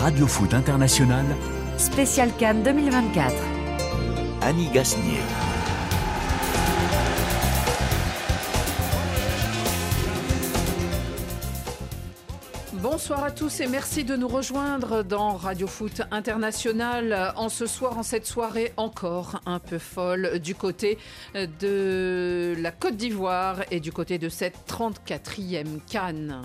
Radio Foot International. Spécial Cannes 2024. Annie Gasnier. Bonsoir à tous et merci de nous rejoindre dans Radio Foot International en ce soir, en cette soirée encore un peu folle du côté de la Côte d'Ivoire et du côté de cette 34e Cannes.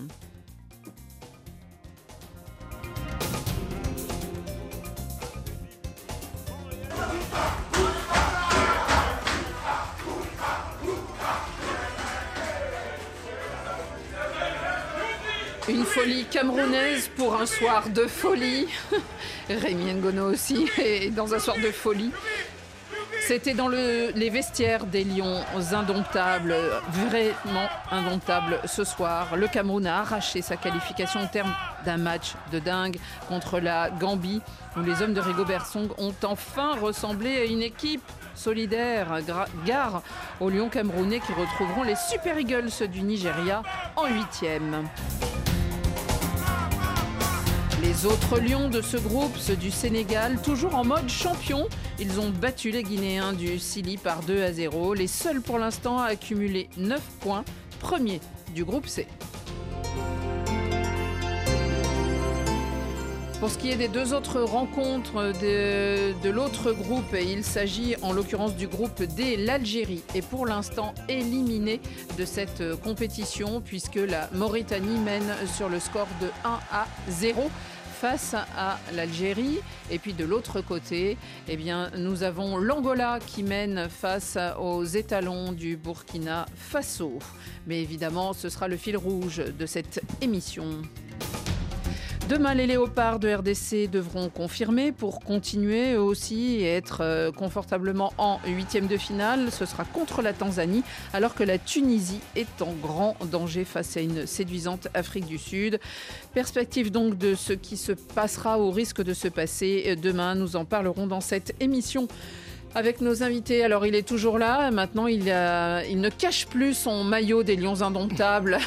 Une folie camerounaise pour un soir de folie. Rémi Ngono aussi est dans un soir de folie. C'était dans le, les vestiaires des Lions indomptables, vraiment indomptables ce soir. Le Cameroun a arraché sa qualification au terme d'un match de dingue contre la Gambie, où les hommes de Rigobert Song ont enfin ressemblé à une équipe solidaire. Gare aux Lions camerounais qui retrouveront les Super Eagles du Nigeria en huitième. Les autres lions de ce groupe, ceux du Sénégal, toujours en mode champion, ils ont battu les Guinéens du Sili par 2 à 0, les seuls pour l'instant à accumuler 9 points, premier du groupe C. Pour ce qui est des deux autres rencontres de, l'autre groupe, il s'agit en l'occurrence du groupe D, l'Algérie est pour l'instant éliminée de cette compétition puisque la Mauritanie mène sur le score de 1 à 0 face à l'Algérie. Et puis de l'autre côté, eh bien, nous avons l'Angola qui mène face aux étalons du Burkina Faso. Mais évidemment, ce sera le fil rouge de cette émission. Demain, les léopards de RDC devront confirmer pour continuer aussi et être confortablement en huitième de finale. Ce sera contre la Tanzanie, alors que la Tunisie est en grand danger face à une séduisante Afrique du Sud. Perspective donc de ce qui se passera au risque de se passer demain. Nous en parlerons dans cette émission avec nos invités. Alors, il est toujours là. Maintenant, il, a, il ne cache plus son maillot des Lions Indomptables.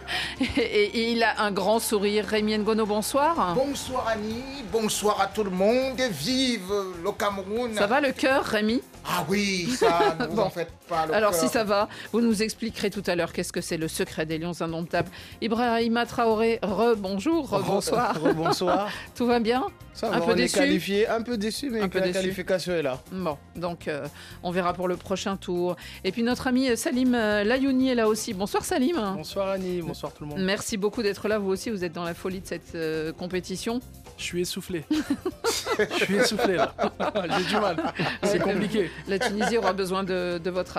et, et, il a un grand sourire. Rémi Ngono, bonsoir. Bonsoir, Annie. Bonsoir à tout le monde. Vive le Cameroun. Ça va le cœur, Rémi? Ah oui, ça, ne vous Bon. en faites pas. Le Alors, si ça va, vous nous expliquerez tout à l'heure qu'est-ce que c'est le secret des Lions Indomptables. Ibrahima Traoré, re-bonjour, bonsoir. Bonsoir. Tout va bien Ça Un va, peu on déçu est qualifié, un peu déçu, mais Un peu la déçu. qualification est là. Bon, donc euh, on verra pour le prochain tour. Et puis notre ami Salim euh, Layouni est là aussi. Bonsoir Salim. Bonsoir Annie, bonsoir tout le monde. Merci beaucoup d'être là. Vous aussi, vous êtes dans la folie de cette euh, compétition. Je suis essoufflé. Je suis essoufflé là. J'ai du mal. C'est compliqué. La Tunisie aura besoin de, de votre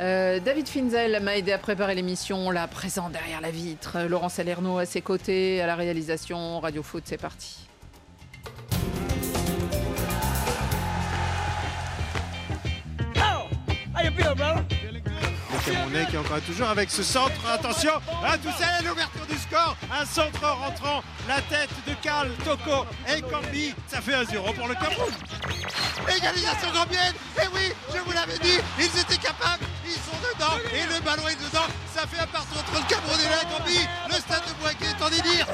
Euh, David Finzel m'a aidé à préparer l'émission, là, présent derrière la vitre. Laurent Salerno à ses côtés, à la réalisation. Radio Foot, c'est parti. Le Camerounais qui est encore toujours avec ce centre. Attention, à Toussaint, l'ouverture du score. Un centre rentrant. La tête de Karl Toko et Kambi. Ça fait 1-0 pour le Cameroun. Égalisation gambienne. Et oui, je vous l'avais dit, ils étaient capables. Ils sont dedans. Et le ballon est dedans. Ça fait un partout entre le Cameroun et la Gambie. Le stade de Boaké est en délire.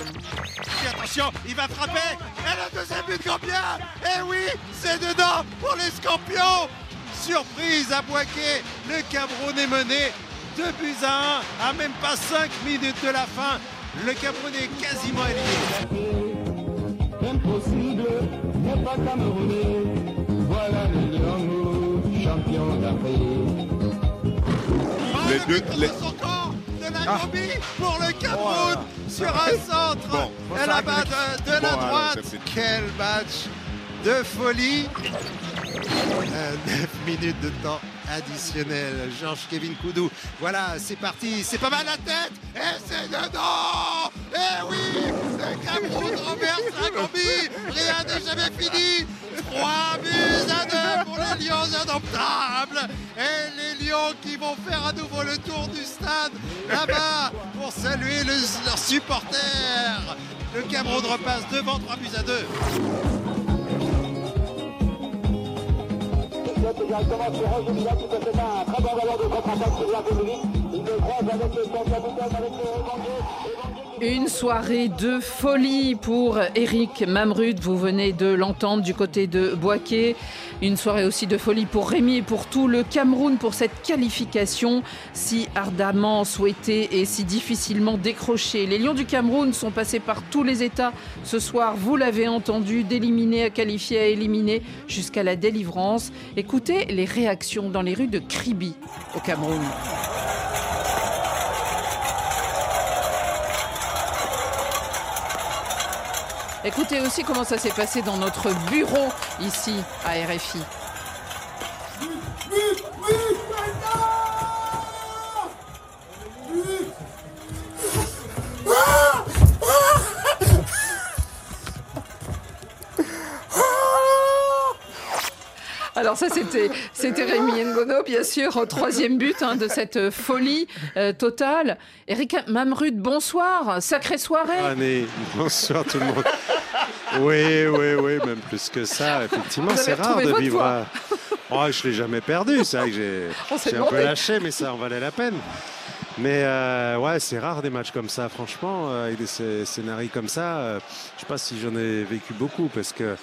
Et attention, il va frapper. Et le deuxième but gambien. Et oui, c'est dedans pour les Scorpions. Surprise à Boaké, le Cameroun est mené 2 buts à 1 à même pas 5 minutes de la fin. Le Cameroun est quasiment éliminé. Impossible n'est pas camerounais. Voilà les Lions, champions d'Afrique. Oh, Les le deux- but les- de la Ah. Pour le Cameroun sur un centre Bon, là-bas règle. de, de la Bon, droite. Quel match de folie. 9 minutes de temps additionnel. Georges Kevin Koudou. Voilà, c'est parti. C'est pas mal la tête. Et c'est dedans. Et oui, le Cameroun renverse la Gambie. Rien n'est jamais fini. 3 buts à 2 pour les Lions indomptables. Et les Lions qui vont faire à nouveau le tour du stade là-bas pour saluer le- leurs supporters. Le Cameroun repasse devant 3 buts à 2. Directement sur Roger Villa qui faire un très bon ballon de contre-attaque sur la Il le croise avec son capitaine, avec le Evandier. Une soirée de folie pour Eric Mamrud. Vous venez de l'entendre du côté de Boaké. Une soirée aussi de folie pour Rémi et pour tout le Cameroun pour cette qualification si ardemment souhaitée et si difficilement décrochée. Les Lions du Cameroun sont passés par tous les États ce soir. Vous l'avez entendu, d'éliminer à qualifier à éliminer jusqu'à la délivrance. Écoutez les réactions dans les rues de Kribi au Cameroun. Écoutez aussi comment ça s'est passé dans notre bureau ici à RFI. Alors ça, c'était, c'était Rémi Ngono, bien sûr, au troisième but hein, de cette folie euh, totale. Eric Mamrud, bonsoir, sacrée soirée. Allez, bonsoir tout le monde. Oui, oui, oui, même plus que ça. Effectivement, c'est rare de vivre. À... Oh, je l'ai jamais perdu, c'est vrai que j'ai, un peu lâché, mais ça en valait la peine. Mais euh, ouais, c'est rare des matchs comme ça, franchement, euh, avec des scénarios comme ça. Euh, je sais pas si j'en ai vécu beaucoup, parce que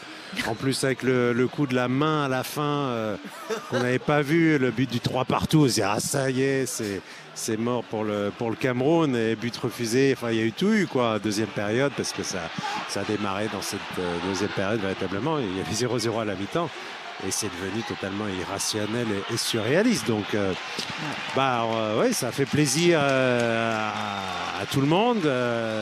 en plus avec le, coup de la main à la fin, qu'on n'avait pas vu, le but du 3 partout, on se dit ah ça y est, c'est c'est mort pour le pour le Cameroun et but refusé. Enfin, il y a eu tout eu quoi, deuxième période, parce que ça ça a démarré dans cette deuxième période véritablement. Il y avait 0-0 à la mi-temps et c'est devenu totalement irrationnel et, surréaliste. Donc, euh, bah, euh, ça fait plaisir euh, à, tout le monde,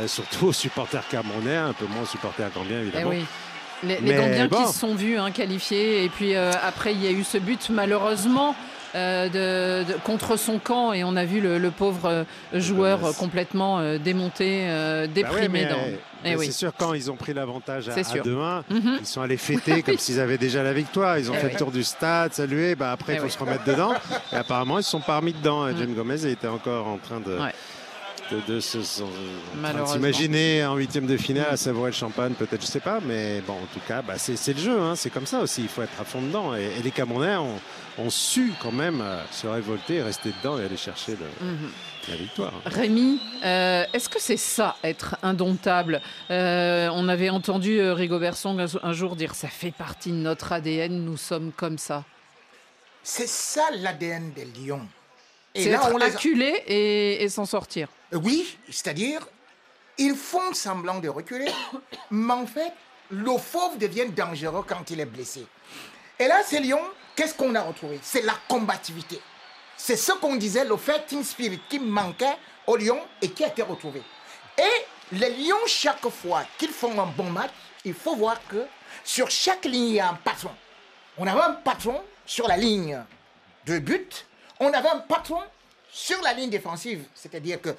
surtout aux supporters camerounais, un peu moins aux supporters gambiens évidemment. Eh les, les Gambiens qui se sont vus hein, qualifiés, et puis après il y a eu ce but malheureusement. De, contre son camp et on a vu le, pauvre joueur complètement démonté, déprimé. Bah dans... Eh c'est sûr, quand ils ont pris l'avantage à, 2-1, mhm. ils sont allés fêter comme s'ils avaient déjà la victoire. Ils ont eh fait le tour du stade, salué. Bah, après, il eh faut se remettre dedans. Et apparemment, ils ne sont pas remis dedans. Et James Gomez était encore en train de. De, se s'imaginer en huitième de finale à savourer le champagne, peut-être, je sais pas, mais bon, en tout cas, bah, c'est le jeu, hein. c'est comme ça aussi, il faut être à fond dedans. Et, les Camerounais ont, su quand même euh, se révolter, rester dedans et aller chercher le, mhm la victoire. Rémi, euh, est-ce que c'est ça, être indomptable? Euh, On avait entendu Rigobert Song un jour dire ça fait partie de notre ADN, nous sommes comme ça. C'est ça l'ADN des lions. Et là, on les acculer et, et s'en sortir. Oui, c'est-à-dire, ils font semblant de reculer, mais en fait, le fauve devient dangereux quand il est blessé. Et là, ces lions, qu'est-ce qu'on a retrouvé? C'est la combativité. C'est ce qu'on disait, le fighting spirit qui manquait aux Lions et qui a été retrouvé. Et les Lions, chaque fois qu'ils font un bon match, il faut voir que sur chaque ligne, il y a un patron. On avait un patron sur la ligne de but. On avait un patron sur la ligne défensive. C'est-à-dire que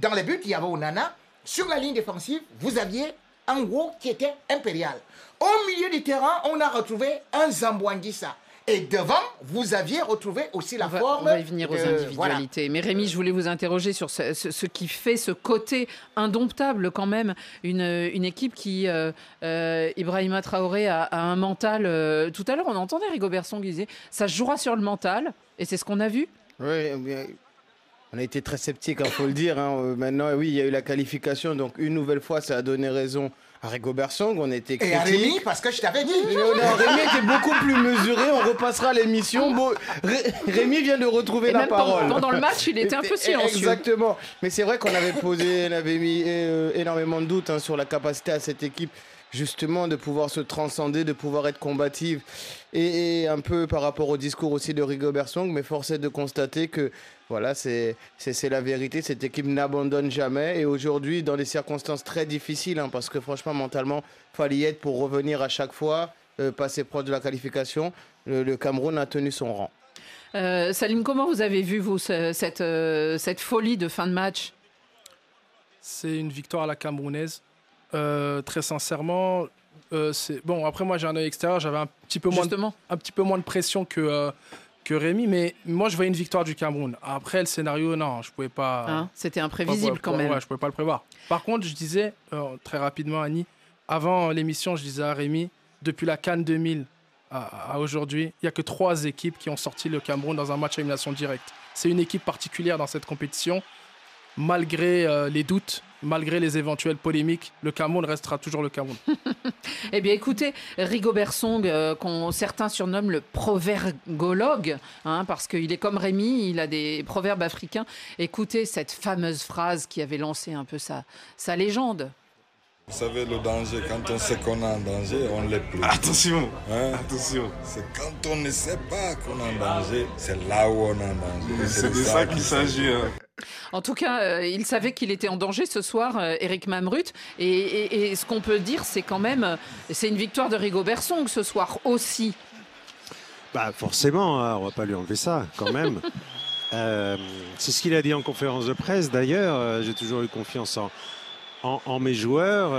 dans les buts, il y avait Onana. Sur la ligne défensive, vous aviez un gros qui était impérial. Au milieu du terrain, on a retrouvé un Zambouanguissa. Et devant, vous aviez retrouvé aussi la forme. On va y venir aux individualités. Mais Rémi, je voulais vous interroger sur ce, qui fait ce côté indomptable quand même. Une, une équipe qui, euh, euh Ibrahima Traoré, a, un mental. Euh, tout à l'heure, on entendait Rigobert Song qui disait ça jouera sur le mental. Et c'est ce qu'on a vu. Oui, on a été très sceptique, il hein, faut le dire. Hein. Maintenant, oui, il y a eu la qualification. Donc, une nouvelle fois, ça a donné raison à Rigobert Song, on était critiques. Et à Rémi, parce que je t'avais dit. Rémi était beaucoup plus mesuré, on repassera l'émission. Bon, Rémi vient de retrouver la parole. Pendant, le match, il était un peu silencieux. Exactement. Mais c'est vrai qu'on avait posé, on avait mis euh, énormément de doutes hein, sur la capacité à cette équipe justement de pouvoir se transcender, de pouvoir être combative. Et, un peu par rapport au discours aussi de Rigobert Song, mais force est de constater que voilà, c'est la vérité. Cette équipe n'abandonne jamais. Et aujourd'hui, dans des circonstances très difficiles, hein, parce que franchement, mentalement, il fallait y être pour revenir à chaque fois, euh, passer proche de la qualification. Le, Cameroun a tenu son rang. Euh, Salim, comment vous avez vu, vous, cette, euh, cette folie de fin de match? C'est une victoire à la camerounaise. Euh, très sincèrement, euh, c'est bon. Après, moi, j'ai un œil extérieur. J'avais un petit peu moins, de, un petit peu moins de pression que euh, que Rémi, mais moi, je voyais une victoire du Cameroun. Après, le scénario, non, je pouvais pas. Hein, c'était imprévisible quand même. Ouais, je pouvais pas le prévoir. Par contre, je disais très rapidement, Annie, avant l'émission, je disais à Rémi, depuis la Cannes 2000 à, aujourd'hui, il y a que trois équipes qui ont sorti le Cameroun dans un match à élimination directe. C'est une équipe particulière dans cette compétition, malgré les doutes malgré les éventuelles polémiques, le Cameroun restera toujours le Cameroun. eh bien, écoutez, Rigobert Song, euh, qu'on certains surnomment le provergologue, hein, parce qu'il est comme Rémi, il a des proverbes africains. Écoutez cette fameuse phrase qui avait lancé un peu sa, sa légende. Vous savez, le danger, quand on sait qu'on est en danger, on l'est plus. Attention hein? Attention C'est quand on ne sait pas qu'on est en danger, c'est là où on est en danger. C'est de ça qu'il s'agit. En tout cas, euh, il savait qu'il était en danger ce soir, Eric euh, Mamrut. Et, ce qu'on peut dire, c'est quand même, euh, c'est une victoire de Rigo Bersong ce soir aussi. Bah forcément, hein, on va pas lui enlever ça quand même. c'est ce qu'il a dit en conférence de presse. D'ailleurs, j'ai toujours eu confiance en, en, mes joueurs.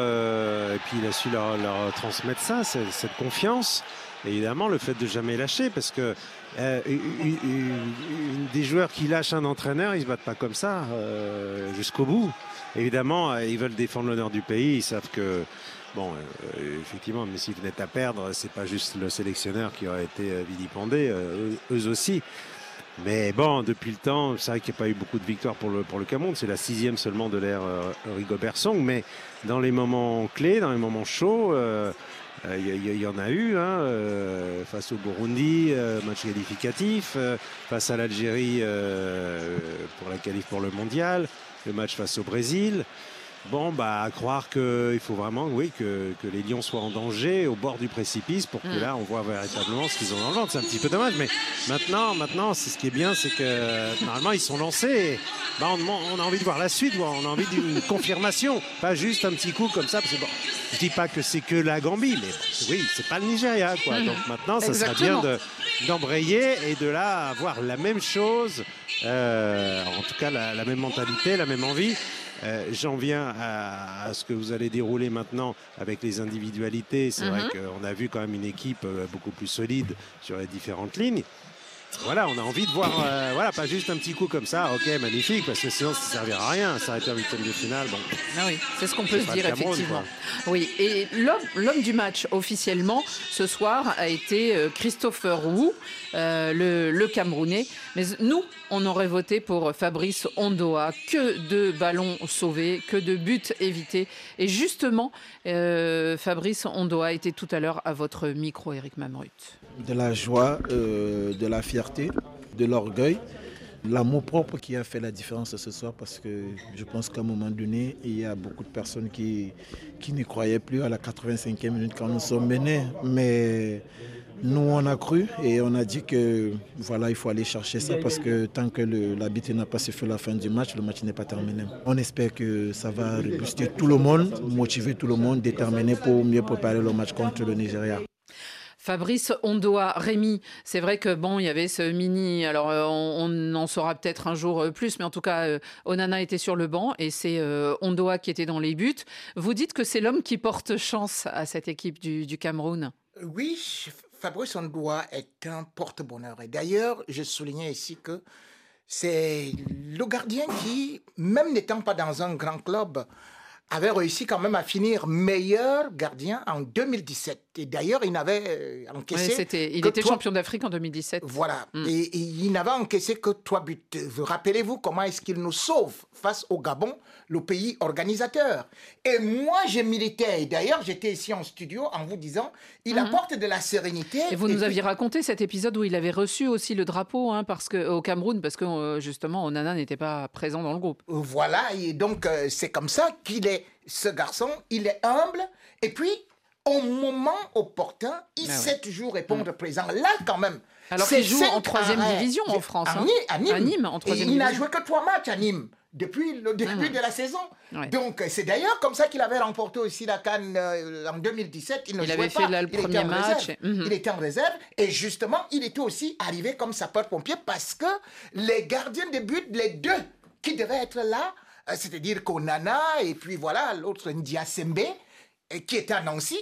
et puis il a su leur, transmettre ça, cette, confiance. évidemment, le fait de jamais lâcher, parce que euh, des joueurs qui lâchent un entraîneur, ils se battent pas comme ça euh, jusqu'au bout. Évidemment, euh, ils veulent défendre l'honneur du pays. Ils savent que, bon, effectivement, mais s'ils venaient à perdre, c'est pas juste le sélectionneur qui aurait été vilipendé, eux, aussi. Mais bon, depuis le temps, c'est vrai qu'il n'y a pas eu beaucoup de victoires pour le, pour le Cameroun. C'est la sixième seulement de l'ère Rigobert Song. Mais dans les moments clés, dans les moments chauds, il euh, y, en a eu hein, euh, face au Burundi, euh, match qualificatif, face à l'Algérie pour la qualif pour le mondial, le match face au Brésil. Bon, bah, à croire qu'il faut vraiment, oui, que, que, les Lions soient en danger au bord du précipice pour que mm. là, on voit véritablement ce qu'ils ont dans le ventre. C'est un petit peu dommage, mais maintenant, maintenant, c'est ce qui est bien, c'est que normalement, ils sont lancés. bah, on, on, a envie de voir la suite, on a envie d'une confirmation, pas juste un petit coup comme ça. Parce que, bon, je dis pas que c'est que la Gambie, mais oui, c'est pas le Nigeria, quoi. Mm. Donc maintenant, ça serait bien d'embrayer et de là avoir la même chose, euh, en tout cas la, la même mentalité, la même envie. Euh, j'en viens à, ce que vous allez dérouler maintenant avec les individualités. C'est vrai mhm. qu'on a vu quand même une équipe euh, beaucoup plus solide sur les différentes lignes. Voilà, on a envie de voir, euh, voilà, pas juste un petit coup comme ça, ok, magnifique, parce que sinon ça ne servira à rien, ça été en huitième de finale. Bon. Ah oui, c'est ce qu'on peut se dire effectivement. Oui, et l'homme du match officiellement ce soir a été euh, Christopher Wu, euh, le, le, Camerounais. Mais nous, on aurait voté pour Fabrice Ondoa. Que de ballons sauvés, que de buts évités. Et justement, Fabrice Ondoa était tout à l'heure à votre micro, Eric Mamrut de la joie, euh, de la fierté, de l'orgueil, l'amour propre qui a fait la différence ce soir parce que je pense qu'à un moment donné, il y a beaucoup de personnes qui, qui n'y croyaient plus à la 85e minute quand nous sommes menés. Mais nous, on a cru et on a dit que voilà, il faut aller chercher ça parce que tant que l'habitude n'a pas fait la fin du match, le match n'est pas terminé. On espère que ça va rebooster tout le monde, motiver tout le monde, déterminer pour mieux préparer le match contre le Nigeria. Fabrice Ondoa, Rémi, c'est vrai que bon, il y avait ce mini. Alors, euh, on, en saura peut-être un jour euh, plus, mais en tout cas, euh, Onana était sur le banc et c'est Ondoa qui était dans les buts. Vous dites que c'est l'homme qui porte chance à cette équipe du, du Cameroun. Oui, Fabrice Ondoa est un porte-bonheur. Et d'ailleurs, je soulignais ici que c'est le gardien qui, même n'étant pas dans un grand club, avait réussi quand même à finir meilleur gardien en 2017. Et d'ailleurs, il n'avait euh, encaissé. il était champion d'Afrique en 2017. Voilà. Mm. Et, il n'avait encaissé que trois buts. Rappelez-vous comment est-ce qu'il nous sauve face au Gabon, le pays organisateur? Et moi, j'ai milité. Et d'ailleurs, j'étais ici en studio en vous disant il mm-hmm. apporte de la sérénité. Et vous nous aviez raconté cet épisode où il avait reçu aussi le drapeau hein, parce que, au Cameroun, parce que euh, justement, Onana n'était pas présent dans le groupe. Voilà. Et donc, euh, c'est comme ça qu'il est ce garçon, il est humble et puis au moment opportun, il ah sait toujours répondre mm. présent. Là, quand même. Alors qu'il joue en troisième division en France. À, hein. Nîmes, en Il n'a joué que trois matchs à Nîmes depuis le début mm. de la saison. Donc c'est d'ailleurs comme ça qu'il avait remporté aussi la Cannes euh, en 2017. Il, avait fait le premier match. Mm-hmm. Il était en réserve et justement il était aussi arrivé comme sapeur-pompier parce que les gardiens de but, les deux qui devaient être là, c'est-à-dire qu'Onana et puis voilà, l'autre Ndia Sembe, euh, qui était à Nancy,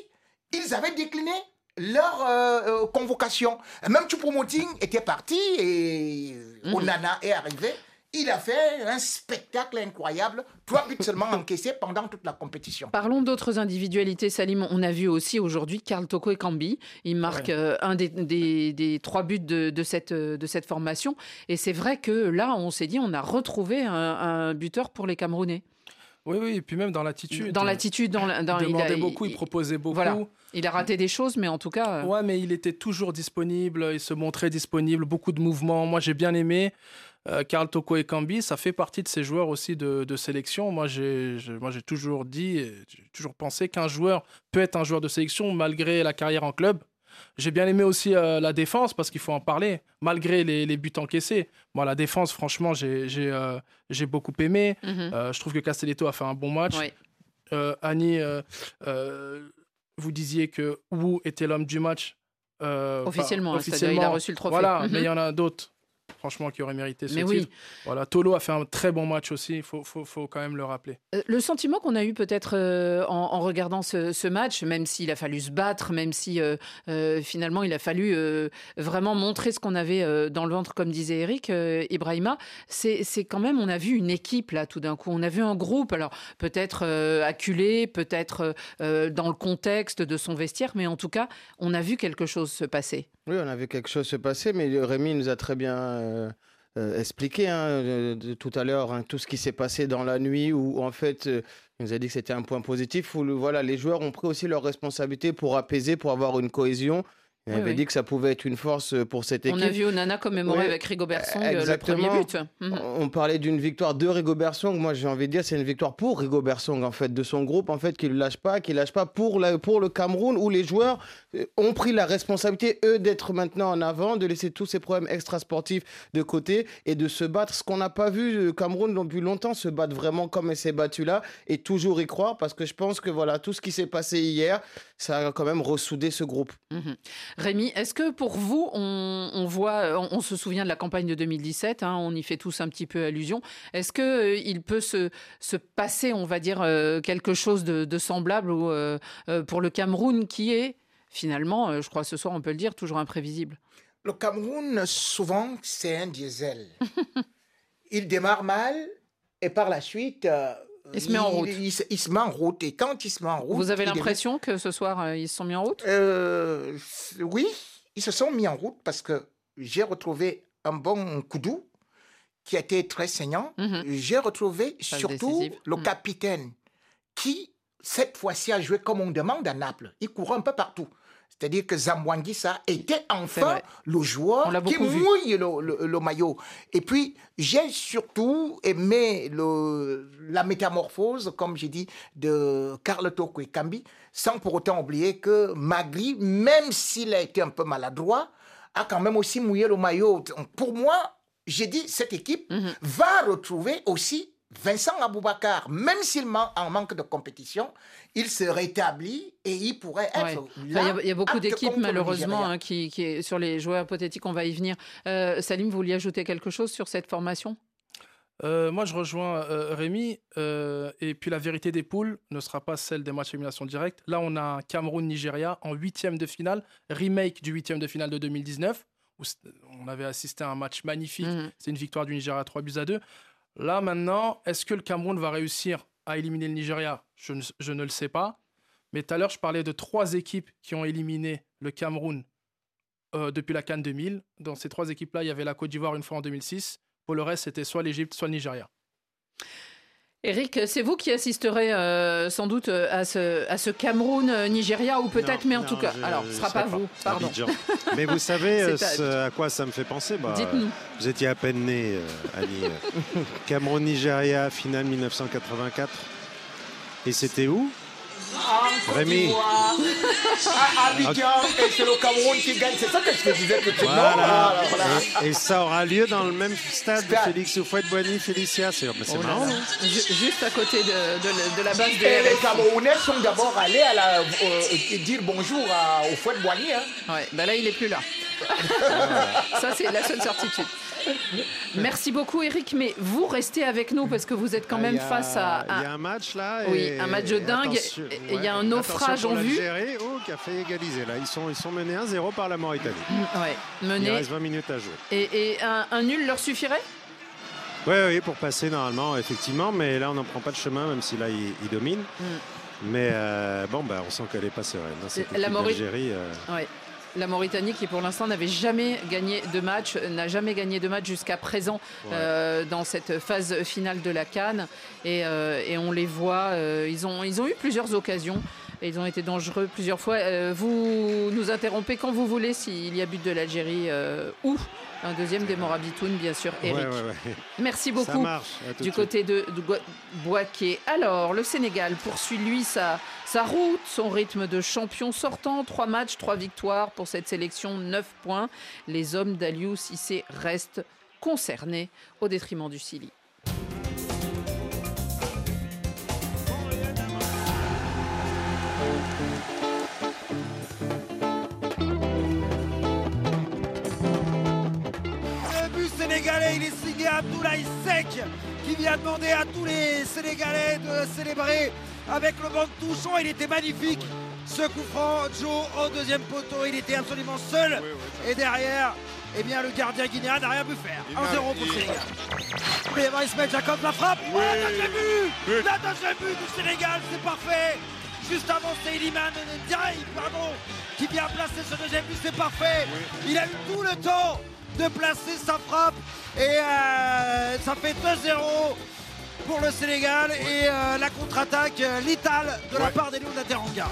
ils avaient décliné leur euh, convocation. Même Choupo-Moting était parti et mhm. Onana est arrivé. Il a fait un spectacle incroyable, trois buts seulement encaissés pendant toute la compétition. Parlons d'autres individualités, Salim. On a vu aussi aujourd'hui Karl Toko et Kambi. Il marque euh, un des, trois buts de, cette, de cette formation. Et c'est vrai que là, on s'est dit, on a retrouvé un, buteur pour les Camerounais. Oui, oui, et puis même dans l'attitude. Dans l'attitude, dans, dans il demandait beaucoup, il, proposait beaucoup. Voilà. Il a raté des choses, mais en tout cas. Euh, ouais, mais il était toujours disponible, il se montrait disponible, beaucoup de mouvements. Moi, j'ai bien aimé. Euh, Karl Toko et Kambi, ça fait partie de ces joueurs aussi de, de sélection. Moi, j'ai toujours dit, j'ai toujours pensé qu'un joueur peut être un joueur de sélection malgré la carrière en club. J'ai bien aimé aussi euh, la défense parce qu'il faut en parler, malgré les, les, buts encaissés. Moi, la défense, franchement, j'ai euh, beaucoup aimé. Mhm. Euh, je trouve que Castelletto a fait un bon match. Annie, vous disiez que Wu était l'homme du match. officiellement, officiellement. Il a reçu le trophée. Voilà, mais il y en a d'autres franchement, qui aurait mérité ce Mais titre. Oui. Voilà, Tolo a fait un très bon match aussi, il faut, faut, faut, quand même le rappeler. Euh, le sentiment qu'on a eu peut-être euh, en, regardant ce, ce match, même s'il a fallu se battre, même si euh, finalement il a fallu vraiment montrer ce qu'on avait dans le ventre, comme disait Eric, Ibrahima, c'est quand même, on a vu une équipe là tout d'un coup, on a vu un groupe, alors peut-être acculé, peut-être dans le contexte de son vestiaire, mais en tout cas, on a vu quelque chose se passer. Oui, on a vu quelque chose se passer, mais Rémi nous a très bien euh, euh, expliqué hein, tout à l'heure hein, tout ce qui s'est passé dans la nuit, où en fait, euh, il nous a dit que c'était un point positif, où voilà, les joueurs ont pris aussi leurs responsabilités pour apaiser, pour avoir une cohésion. Il avait dit que ça pouvait être une force pour cette équipe. On a vu Onana commémorer avec Rigobert Song le premier but. Mhm. On parlait d'une victoire de Rigobert Song. Moi, j'ai envie de dire c'est une victoire pour Rigobert Song, en fait, de son groupe, en fait, qui ne lâche pas, qui ne lâche pas pour, la, pour le Cameroun, où les joueurs ont pris la responsabilité, eux, d'être maintenant en avant, de laisser tous ces problèmes extrasportifs de côté et de se battre. Ce qu'on n'a pas vu, le Cameroun, depuis longtemps, se battre vraiment comme il s'est battu là et toujours y croire, parce que je pense que voilà, tout ce qui s'est passé hier, ça a quand même ressoudé ce groupe. Mhm. Rémi, est-ce que pour vous, on, voit, on, se souvient de la campagne de 2017, hein, on y fait tous un petit peu allusion. Est-ce qu'il euh, il peut se, se, passer, on va dire, euh, quelque chose de, semblable ou, euh, pour le Cameroun qui est finalement, je crois ce soir on peut le dire, toujours imprévisible Le Cameroun, souvent, c'est un diesel. il démarre mal et par la suite, il se met en route. Il, se met en route. Et quand il se met en route. Vous avez l'impression que ce soir, euh, ils se sont mis en route? Euh, Oui, ils se sont mis en route parce que j'ai retrouvé un bon doux qui a été très saignant. Mhm. J'ai retrouvé surtout le mhm. capitaine qui, cette fois-ci, a joué comme on demande à Naples. Il courait un peu partout. C'est-à-dire que Zamwangisa était enfin le joueur qui mouille le, maillot. Et puis, j'ai surtout aimé le, la métamorphose, comme j'ai dit, de Carlo Toko et Cambi, sans pour autant oublier que Magri, même s'il a été un peu maladroit, a quand même aussi mouillé le maillot. Pour moi, j'ai dit, cette équipe mhm. va retrouver aussi Vincent Aboubakar, même s'il en manque de compétition, il se rétablit et il pourrait être. Il y, a beaucoup d'équipes, malheureusement, hein, qui, qui, sur les joueurs hypothétiques, on va y venir. Euh, Salim, vous vouliez ajouter quelque chose sur cette formation? Euh, moi, je rejoins euh, Rémi. et puis, la vérité des poules ne sera pas celle des matchs d'élimination directe. Là, on a un Cameroun-Nigeria en huitième de finale, remake du huitième de finale de 2019, où on avait assisté à un match magnifique. Mhm. C'est une victoire du Nigeria 3 buts à 2. Là, maintenant, est-ce que le Cameroun va réussir à éliminer le Nigeria? Je ne, le sais pas. Mais tout à l'heure, je parlais de trois équipes qui ont éliminé le Cameroun euh, depuis la Cannes 2000. Dans ces trois équipes-là, il y avait la Côte d'Ivoire une fois en 2006. Pour le reste, c'était soit l'Égypte, soit le Nigeria. Eric, c'est vous qui assisterez euh, sans doute euh, à ce, à ce Cameroun-Nigeria, ou peut-être, mais en tout cas, alors ce ne sera pas, vous, pardon. mais vous savez à... quoi ça me fait penser bah, Dites-nous. Vous étiez à peine né, Annie. Cameroun-Nigeria, finale 1984. Et c'était où? Rémi. À Abidjan, et c'est le Cameroun qui gagne. C'est ça que je te disais tout voilà. Et, ça aura lieu dans le même stade de Félix Houphouët-Boigny, Félicia. C'est oh marrant. Hein. Juste à côté de, de, la base de Et les Camerounais sont d'abord allés à la, euh, dire bonjour à Houphouët-Boigny. Hein. Ouais, ben là, il n'est plus là. ça, c'est la seule certitude. Merci beaucoup, Eric. Mais vous restez avec nous parce que vous êtes quand ah, même face à, Il y a un match là. Oui, un match de dingue. Et il y a un naufrage en vue. Oh, qui a fait égaliser là. Ils sont, ils sont menés 1-0 par la Mauritanie. Ouais, menés. Il reste 20 minutes à jouer. Et, un, nul leur suffirait? Oui, oui, pour passer normalement, effectivement. Mais là, on n'en prend pas de chemin, même si là, il, domine. Mm. Mais euh, bon, bah, on sent qu'elle n'est pas sereine. Hein, la Mauritanie. Euh... La Mauritanie qui pour l'instant n'avait jamais gagné de match, n'a jamais gagné de match jusqu'à présent euh, dans cette phase finale de la Cannes. Et, et on les voit, ils, ont, ils ont eu plusieurs occasions. Et ils ont été dangereux plusieurs fois. vous nous interrompez quand vous voulez s'il y a but de l'Algérie ou un deuxième des Morabitoun, bien sûr, Eric. Merci beaucoup. du côté de, de Alors, le Sénégal poursuit, lui, sa, sa route, son rythme de champion sortant. Trois matchs, trois victoires pour cette sélection, neuf points. Les hommes d'Aliou Cissé restent concernés au détriment du Il est signé Abdoulaye Sek qui vient demander à tous les Sénégalais de célébrer avec le banc de touchant. Il était magnifique. Ce coup franc, Joe au deuxième poteau, il était absolument seul. Et derrière, eh bien, le gardien guinéen n'a rien pu faire. 1-0 pour le Sénégal. Mais Ismaël Jacob la frappe. Oui. Oh, la deuxième but La deuxième but du Sénégal, c'est parfait. Juste avant, c'est Iliman pardon, qui vient placer ce deuxième but, c'est parfait. Il a eu tout le temps de placer sa frappe. Et euh, ça fait 2-0 pour le Sénégal. Et euh, la contre-attaque euh, létale de la part des Lions de la Teranga.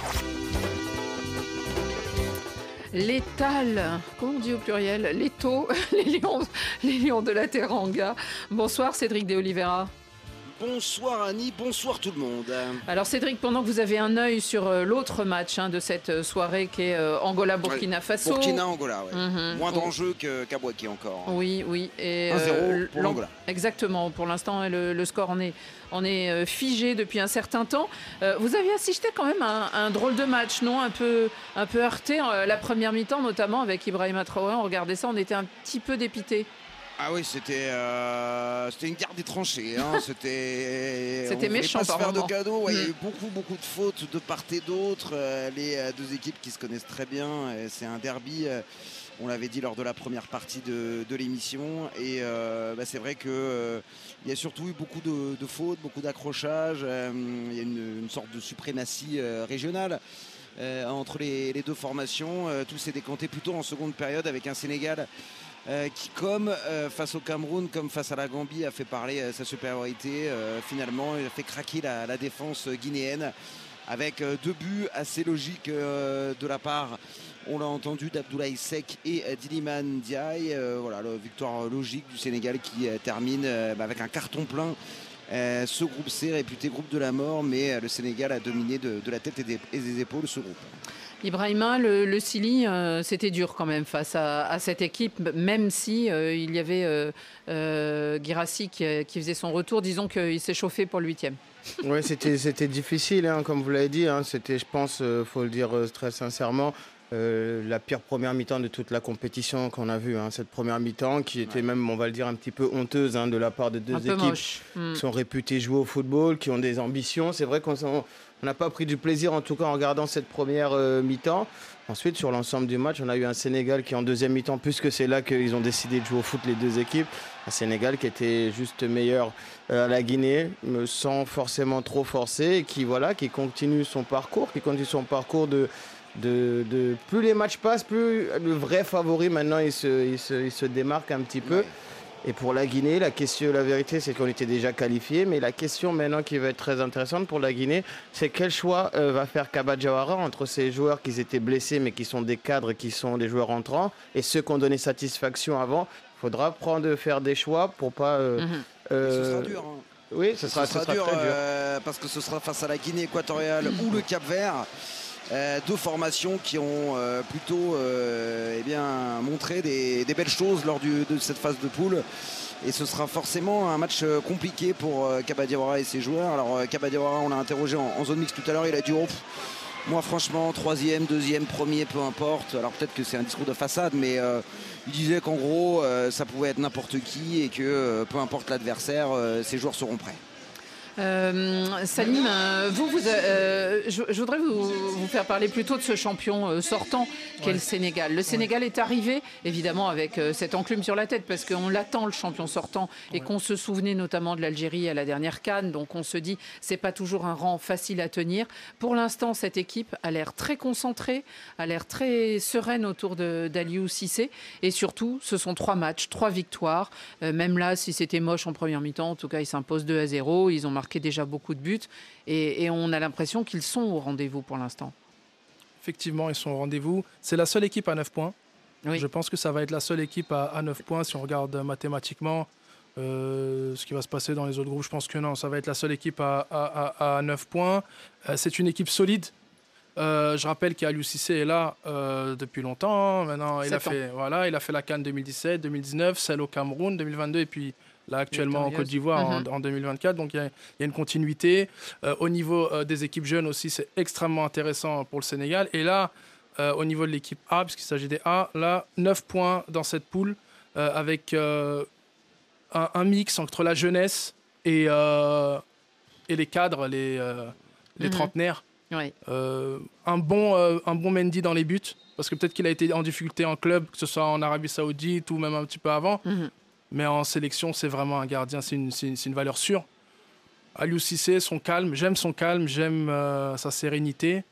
Létal, comment on dit au pluriel? Léto, les lions, les lions de la Teranga. Bonsoir Cédric De Oliveira. Bonsoir Annie, bonsoir tout le monde. Alors Cédric, pendant que vous avez un œil sur euh, l'autre match hein, de cette euh, soirée qui est euh, Angola-Burkina Faso. Burkina-Angola, oui. Mhm. Moins d'enjeux qu'à Boaké encore. Oui, oui. 1-0 pour l'Angola. Exactement, pour l'instant le, score en est, est figé depuis un certain temps. vous avez assisté quand même à un, drôle de match, non? Un peu, un peu heurté, la première mi-temps notamment avec Ibrahima Traoré, on regardait ça, on était un petit peu dépité. Ah oui, c'était euh, c'était une garde des tranchées. Hein. C'était c'était méchant pas se faire de cadeaux. Il y a eu mm. beaucoup beaucoup de fautes de part et d'autre. Euh, les euh, deux équipes qui se connaissent très bien. C'est un derby. On l'avait dit lors de la première partie de, l'émission. Et bah, c'est vrai qu'il il y a surtout eu beaucoup de, fautes, beaucoup d'accrochages. Il y a une, sorte de suprématie régionale. entre les, les, deux formations, tout s'est décanté plutôt en seconde période avec un Sénégal euh, qui, comme euh, face au Cameroun, comme face à la Gambie, a fait parler euh, sa supériorité. finalement, il a fait craquer la, défense guinéenne avec deux buts assez logiques de la part, on l'a entendu, d'Abdoulaye Sek et Diliman Ndiaye. voilà, la victoire logique du Sénégal qui termine bah, avec un carton plein. Ce groupe C, réputé groupe de la mort, mais le Sénégal a dominé de, la tête et des épaules ce groupe. Ibrahima, le, le Sili, euh, c'était dur quand même face à, cette équipe, même si euh, il y avait euh, Girassi qui, faisait son retour. Disons qu'il s'est chauffé pour le huitième. Oui, c'était difficile, hein, comme vous l'avez dit. Hein. c'était, je pense, faut le dire très sincèrement, la pire première mi-temps de toute la compétition qu'on a vue. Hein. cette première mi-temps qui était même, on va le dire, un petit peu honteuse de la part de deux équipes qui hmm. sont réputées jouer au football, qui ont des ambitions. C'est vrai qu'on on n'a pas pris du plaisir, en tout cas, en regardant cette première euh, mi-temps. Ensuite, sur l'ensemble du match, on a eu un Sénégal qui, en deuxième mi-temps, puisque c'est là qu'ils ont décidé de jouer au foot, les deux équipes, un Sénégal qui était juste meilleur euh, à la Guinée, sans forcément trop forcer, et qui, voilà, qui continue son parcours, qui continue son parcours de, de, plus les matchs passent, plus le vrai favori maintenant il se, il se, démarque un petit peu. Et pour la Guinée, la question, la vérité, c'est qu'on était déjà qualifié. Mais la question maintenant qui va être très intéressante pour la Guinée, c'est quel choix euh, va faire Kabadjawara entre ces joueurs qui étaient blessés, mais qui sont des cadres, qui sont des joueurs entrants, et ceux qui ont donné satisfaction avant. Il faudra prendre, faire des choix pour pas. Euh, mhm. euh, ce sera dur. Hein. Oui, ce sera, dur, très dur. parce que ce sera face à la Guinée équatoriale ou le Cap Vert. Euh, deux formations qui ont euh, plutôt euh, eh montré des, belles choses lors de cette phase de poule. Et ce sera forcément un match compliqué pour Kabadiawara et ses joueurs. Alors Kabadiawara, on l'a interrogé en, zone mixte tout à l'heure, il a dit oh, moi franchement, troisième, deuxième, premier, peu importe. Alors peut-être que c'est un discours de façade, mais il disait qu'en gros, ça pouvait être n'importe qui et que peu importe l'adversaire, ses joueurs seront prêts. Euh, Salim, euh, vous, vous euh, je, voudrais vous, faire parler plutôt de ce champion sortant qu'est le Sénégal. Le Sénégal est arrivé, évidemment, avec cette enclume sur la tête, parce qu'on l'attend, le champion sortant, et qu'on se souvenait notamment de l'Algérie à la dernière Cannes. Donc on se dit, c'est pas toujours un rang facile à tenir. Pour l'instant, cette équipe a l'air très concentrée, a l'air très sereine autour d'Aliou Cissé. Et surtout, ce sont trois matchs, trois victoires. même là, si c'était moche en première mi-temps, en tout cas, ils s'imposent 2 à 0. Ils ont marqué marqué déjà beaucoup de buts et, on a l'impression qu'ils sont au rendez-vous pour l'instant. Effectivement, ils sont au rendez-vous. C'est la seule équipe à 9 points. Je pense que ça va être la seule équipe à, 9 points si on regarde mathématiquement. Euh, ce qui va se passer dans les autres groupes, je pense que non, ça va être la seule équipe à, à, 9 points. Euh, c'est une équipe solide. Euh, je rappelle qu'Aliou Cissé est là depuis longtemps. Maintenant, il a, fait, voilà, il a fait la Cannes 2017, 2019, celle au Cameroun 2022 et puis là actuellement en Côte d'Ivoire en, 2024. Mhm. Donc il y, a une continuité. Euh, au niveau euh, des équipes jeunes aussi, c'est extrêmement intéressant pour le Sénégal. Et là, euh, au niveau de l'équipe A, puisqu'il s'agit des A, là, 9 points dans cette poule avec un, mix entre la jeunesse et, et les cadres, les, les mhm. trentenaires. un, bon, un bon Mendy dans les buts, parce que peut-être qu'il a été en difficulté en club, que ce soit en Arabie Saoudite ou même un petit peu avant. Mhm. Mais en sélection, c'est vraiment un gardien, c'est une, une, valeur sûre. Aliou Cissé, son calme, j'aime son calme, j'aime euh, sa sérénité.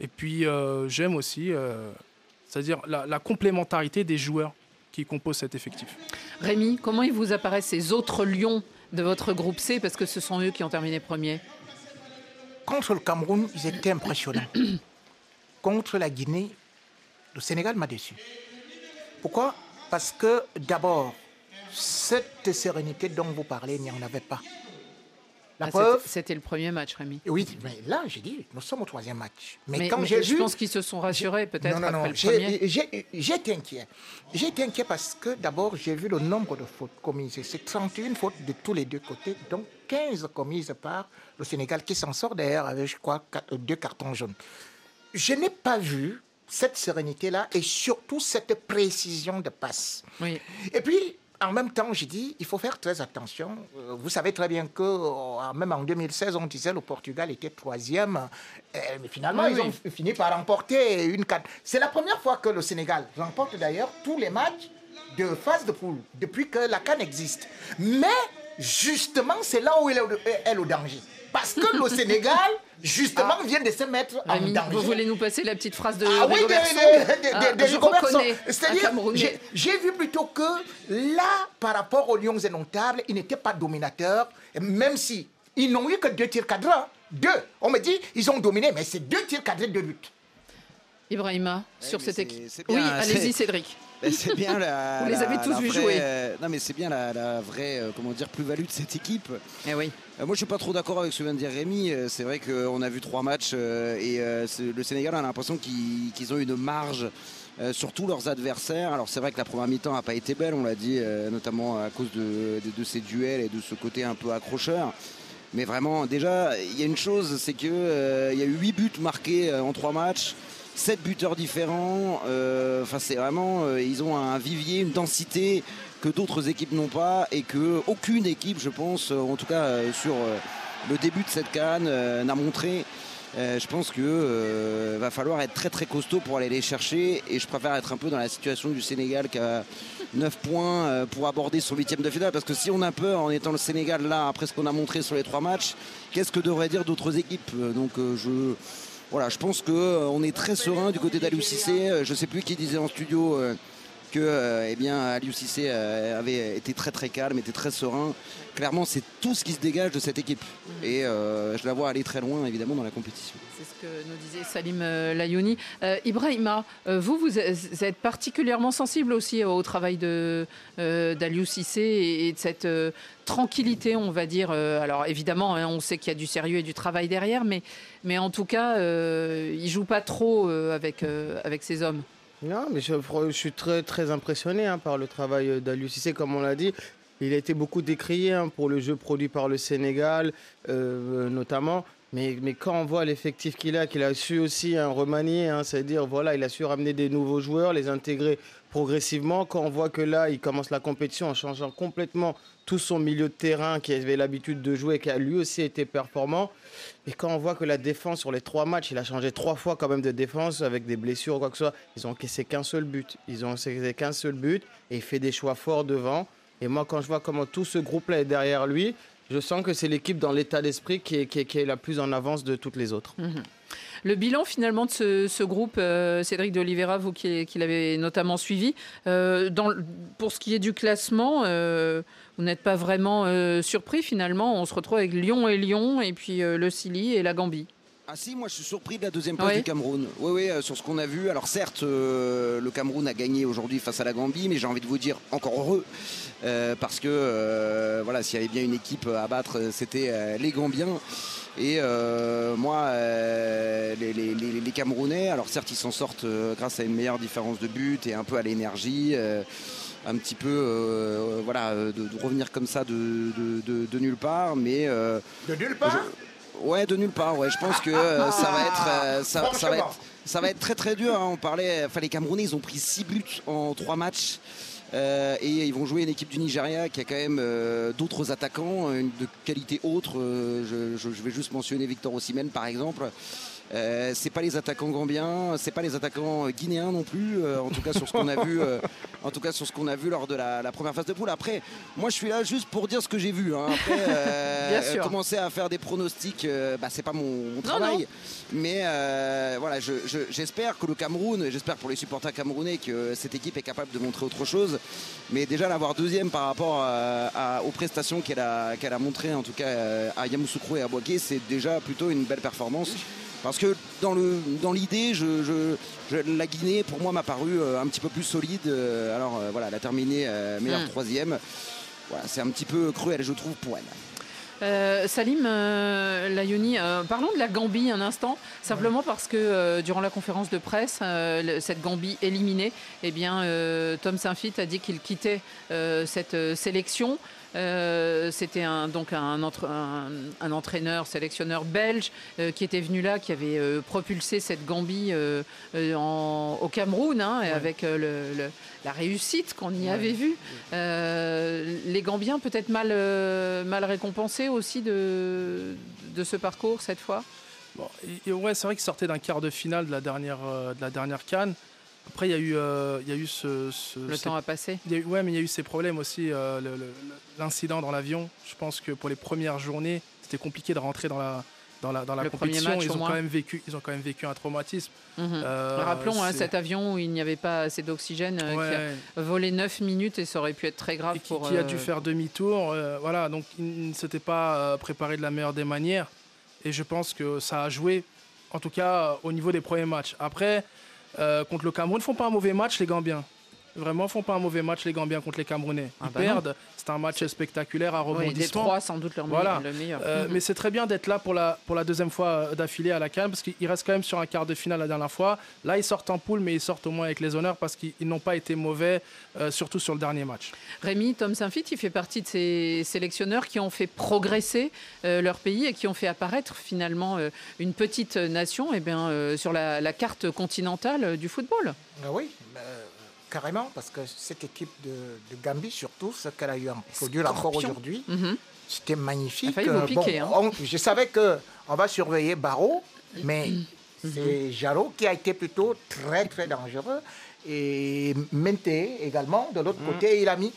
Et puis, euh, j'aime aussi, euh, c'est-à-dire la, complémentarité des joueurs qui composent cet effectif. Rémi, comment ils vous apparaissent ces autres lions de votre groupe C Parce que ce sont eux qui ont terminé premier. Contre le Cameroun, ils étaient impressionnants. Contre la Guinée, le Sénégal m'a déçu. Pourquoi? Parce que d'abord, cette sérénité dont vous parlez, il n'y en avait pas. La ah, preuve. C'était le premier match, Rémi. Oui, mais là, j'ai dit, nous sommes au troisième match. Mais, quand j'ai vu. Je pense qu'ils se sont rassurés, peut-être, après le premier. J'ai été inquiet. J'ai été inquiet parce que, d'abord, j'ai vu le nombre de fautes commises. C'est 31 fautes de tous les deux côtés, donc 15 commises par le Sénégal qui s'en sort d'ailleurs avec, je crois, deux cartons jaunes. Je n'ai pas vu cette sérénité-là et surtout cette précision de passe. Oui. Et puis, en même temps, j'ai dit, il faut faire très attention. Euh, vous savez très bien que euh, même en 2016, on disait le Portugal était troisième, euh, mais finalement, ils ont fini par remporter une canne. C'est la première fois que le Sénégal remporte d'ailleurs tous les matchs de phase de poule depuis que la canne existe. Mais justement, c'est là où elle est au danger. Parce que le Sénégal, justement, ah. vient de se mettre en danger. Vous voulez nous passer la petite phrase de ah, oui, de, C'est-à-dire, j'ai vu plutôt que là, par rapport aux Lions indomptables, ils n'étaient pas dominateurs, même si ils n'ont eu que deux tirs cadrés. Hein. Deux. On me dit, ils ont dominé, mais c'est deux tirs cadrés, deux buts. Ibrahima, sur cette équipe. Oui, allez-y, Cédric. C'est bien la. Vous les avez tous vus jouer. Euh, non, mais c'est bien la, vraie, euh, comment dire, plus-value de cette équipe. Eh oui. Euh, moi, je suis pas trop d'accord avec ce que vient de dire Rémi. C'est vrai qu'on a vu trois matchs et le Sénégal a l'impression qu'ils ont une marge. sur tous leurs adversaires. Alors c'est vrai que la première mi-temps n'a pas été belle, on l'a dit, notamment à cause de, de, ces duels et de ce côté un peu accrocheur. Mais vraiment, déjà, il y a une chose, c'est qu'il il y a eu huit buts marqués en trois matchs. 7 buteurs différents. Euh, enfin, c'est vraiment, euh, ils ont un vivier, une densité que d'autres équipes n'ont pas et que aucune équipe, je pense, euh, en tout cas sur le début de cette canne, n'a montré. je pense qu'il va falloir être très très costaud pour aller les chercher et je préfère être un peu dans la situation du Sénégal qui a 9 points pour aborder son huitième de finale parce que si on a peur en étant le Sénégal là après ce qu'on a montré sur les trois matchs qu'est-ce que devraient dire d'autres équipes? Donc je voilà, je pense qu'on euh, est très serein du côté d'Aliou Cissé. Euh, je ne sais plus qui disait en studio euh, que eh bien, Aliou Cissé avait été très très calme, était très serein. Clairement, c'est tout ce qui se dégage de cette équipe. Et je la vois aller très loin, évidemment, dans la compétition. C'est ce que nous disait Salim Layouni. Ibrahima, vous, vous êtes particulièrement sensible aussi au travail d'Aliou Cissé et, de cette tranquillité, on va dire. alors évidemment, hein, on sait qu'il y a du sérieux et du travail derrière, mais mais en tout cas, euh, il joue pas trop euh, avec, euh, avec ses hommes. Non, mais je, suis très, très impressionné hein, par le travail d'Aliou Cissé, comme on l'a dit. Il a été beaucoup décrié hein, pour le jeu produit par le Sénégal, notamment. Mais, mais quand on voit l'effectif qu'il a, qu'il a su aussi hein, remanier, c'est-à-dire voilà, il a su ramener des nouveaux joueurs, les intégrer progressivement. Quand on voit que là, il commence la compétition en changeant complètement tout son milieu de terrain qui avait l'habitude de jouer, qui a lui aussi été performant. Et quand on voit que la défense sur les trois matchs, il a changé trois fois quand même de défense avec des blessures ou quoi que ce soit, ils ont encaissé qu'un seul but. Ils ont encaissé qu'un seul but et il fait des choix forts devant. Et moi, quand je vois comment tout ce groupe-là est derrière lui, je sens que c'est l'équipe dans l'état d'esprit qui est, la plus en avance de toutes les autres. Mhm. Le bilan finalement de ce, groupe, euh, Cédric de Oliveira, vous qui, l'avez notamment suivi, euh, pour ce qui est du classement, euh, vous n'êtes pas vraiment surpris finalement. On se retrouve avec Lyon et Lyon, et puis le Sili et la Gambie. Ah si, moi je suis surpris de la deuxième place du Cameroun. Oui, oui, sur ce qu'on a vu. Alors certes, le Cameroun a gagné aujourd'hui face à la Gambie, mais j'ai envie de vous dire encore heureux. parce que voilà, s'il y avait bien une équipe à battre, c'était les Gambiens. Et euh, moi, euh, les, Camerounais, alors certes, ils s'en sortent euh, grâce à une meilleure différence de but et un peu à l'énergie. un petit peu, voilà, de, revenir comme ça de, nulle part, mais de nulle part. Ouais, de nulle part. Ouais, je pense que ça va être, ça, va être, ça va être très très dur. Hein. On parlait, enfin les Camerounais, ils ont pris 6 buts en 3 matchs. Euh, et ils vont jouer une équipe du Nigeria qui a quand même euh, d'autres attaquants de qualité autre. Euh, je, vais juste mentionner Victor Osimhen par exemple. Euh, c'est pas les attaquants gambiens, c'est pas les attaquants guinéens non plus. Euh, en tout cas sur ce qu'on a vu, euh, en tout cas sur ce qu'on a vu lors de la, première phase de poule. Après, moi je suis là juste pour dire ce que j'ai vu. Hein. Après, commencer à faire des pronostics, bah, c'est pas mon, travail. Mais voilà, j'espère que le Cameroun, j'espère pour les supporters camerounais que cette équipe est capable de montrer autre chose. Mais déjà l'avoir deuxième par rapport aux prestations qu'elle a, qu'elle a montrées, en tout cas à Yamoussoukro et à Boaké, c'est déjà plutôt une belle performance. Parce que dans, le, dans l'idée, je, la Guinée, pour moi, m'a paru euh, un petit peu plus solide. Euh, alors euh, voilà, elle a terminé meilleure hmm. troisième. Voilà, c'est un petit peu cruel, je trouve, pour elle. Salim Layoni, parlons de la Gambie un instant, simplement parce que durant la conférence de presse, cette Gambie éliminée, eh bien, Tom Saint-Fit a dit qu'il quittait cette sélection. Euh, c'était un, donc un, un, entraîneur, sélectionneur belge euh, qui était venu là, qui avait euh, propulsé cette Gambie au Cameroun, hein, avec la réussite qu'on y avait vue. les Gambiens peut-être mal, mal récompensés aussi de, de ce parcours cette fois? Bon, ouais, C'est vrai qu'ils sortaient d'un quart de finale de la dernière, de la dernière Cannes. Après, il y a eu, euh, il y a eu ce, Le temps a passé. Il ouais, mais il y a eu ces problèmes aussi. Euh, l'incident dans l'avion. Je pense que pour les premières journées, c'était compliqué de rentrer dans la, dans la, dans la compétition. ils, ont quand même vécu, ils ont quand même vécu un traumatisme. Mhm. Euh, Rappelons hein, cet avion où il n'y avait pas assez d'oxygène, qui a volé 9 minutes et ça aurait pu être très grave. qui, pour, qui a dû faire demi-tour. voilà, donc il ne s'était pas préparé de la meilleure des manières. Et je pense que ça a joué, en tout cas au niveau des premiers matchs. Après, contre le Cameroun. Ils font pas un mauvais match, les Gambiens. Vraiment, font pas un mauvais match, les Gambiens, contre les Camerounais. Ils ah bah perdent. C'est un match spectaculaire à rebondissement. les trois, sans doute leur voilà. meilleur. Euh, mais c'est très bien d'être là pour la, pour la deuxième fois euh, d'affilée à la Cannes, parce qu'ils restent quand même sur un quart de finale la dernière fois. Là, ils sortent en poule, mais ils sortent au moins avec les honneurs, parce qu'ils n'ont pas été mauvais, surtout sur le dernier match. Rémi, Tom Saint-Fit, il fait partie de ces sélectionneurs qui ont fait progresser leur pays et qui ont fait apparaître finalement une petite nation et eh bien, sur la, la, carte continentale du football. Ah oui, carrément, parce que cette équipe de, Gambie, surtout, ce qu'elle a eu en produit encore aujourd'hui, mhm. c'était magnifique. Euh, hein. je savais qu'on va surveiller Barreau, mais mhm. c'est Jarot qui a été plutôt très, très dangereux. Et Mente également, de l'autre mhm. côté, il a mis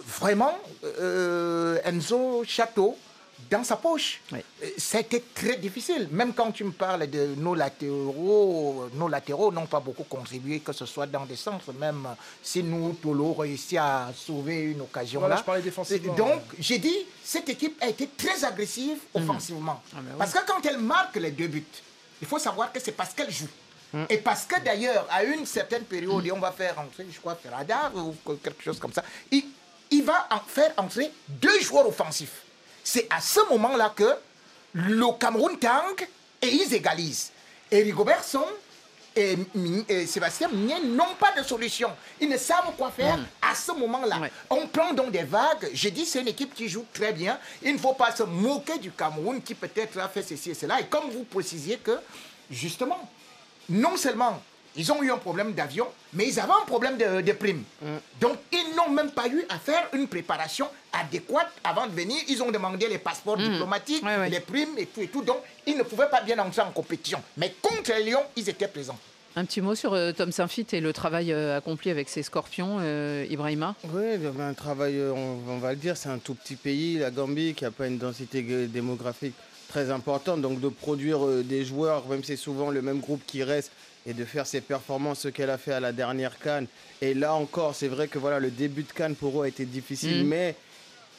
vraiment euh, Enzo Château dans sa poche. C'était très difficile. Même quand tu me parles de nos latéraux, nos latéraux n'ont pas beaucoup contribué, que ce soit dans des centres, même si nous, Tolo, réussi à sauver une occasion là. Donc, j'ai dit, cette équipe a été très agressive mmh. offensivement. Ah, parce que quand elle marque les deux buts, il faut savoir que c'est parce qu'elle joue. Mmh. Et parce que d'ailleurs, à une certaine période, et on va faire entrer, je crois, Ferradar ou quelque chose comme ça, il, il va en faire entrer deux joueurs offensifs. C'est à ce moment-là que le Cameroun tank et ils égalisent. Et Rigobert et, Sébastien Mignet n'ont pas de solution. Ils ne savent quoi faire mm. à ce moment-là. On prend donc des vagues. J'ai dit, c'est une équipe qui joue très bien. Il ne faut pas se moquer du Cameroun qui peut-être a fait ceci et cela. Et comme vous précisiez que, justement, non seulement ils ont eu un problème d'avion, mais ils avaient un problème de, primes. Mm. Donc, ils n'ont même pas eu à faire une préparation adéquate avant de venir. Ils ont demandé les passeports mm. diplomatiques, les primes et tout et tout. Donc, ils ne pouvaient pas bien entrer en compétition. Mais contre les Lions, ils étaient présents. Un petit mot sur euh, Tom Saint-Fit et le travail euh, accompli avec ses scorpions, euh, Ibrahima Oui, un travail, on, va le dire, c'est un tout petit pays, la Gambie, qui n'a pas une densité démographique très importante. Donc de produire des joueurs, même si c'est souvent le même groupe qui reste, et de faire ses performances, ce qu'elle a fait à la dernière Cannes. Et là encore, c'est vrai que voilà, le début de Cannes pour eux a été difficile, mm. mais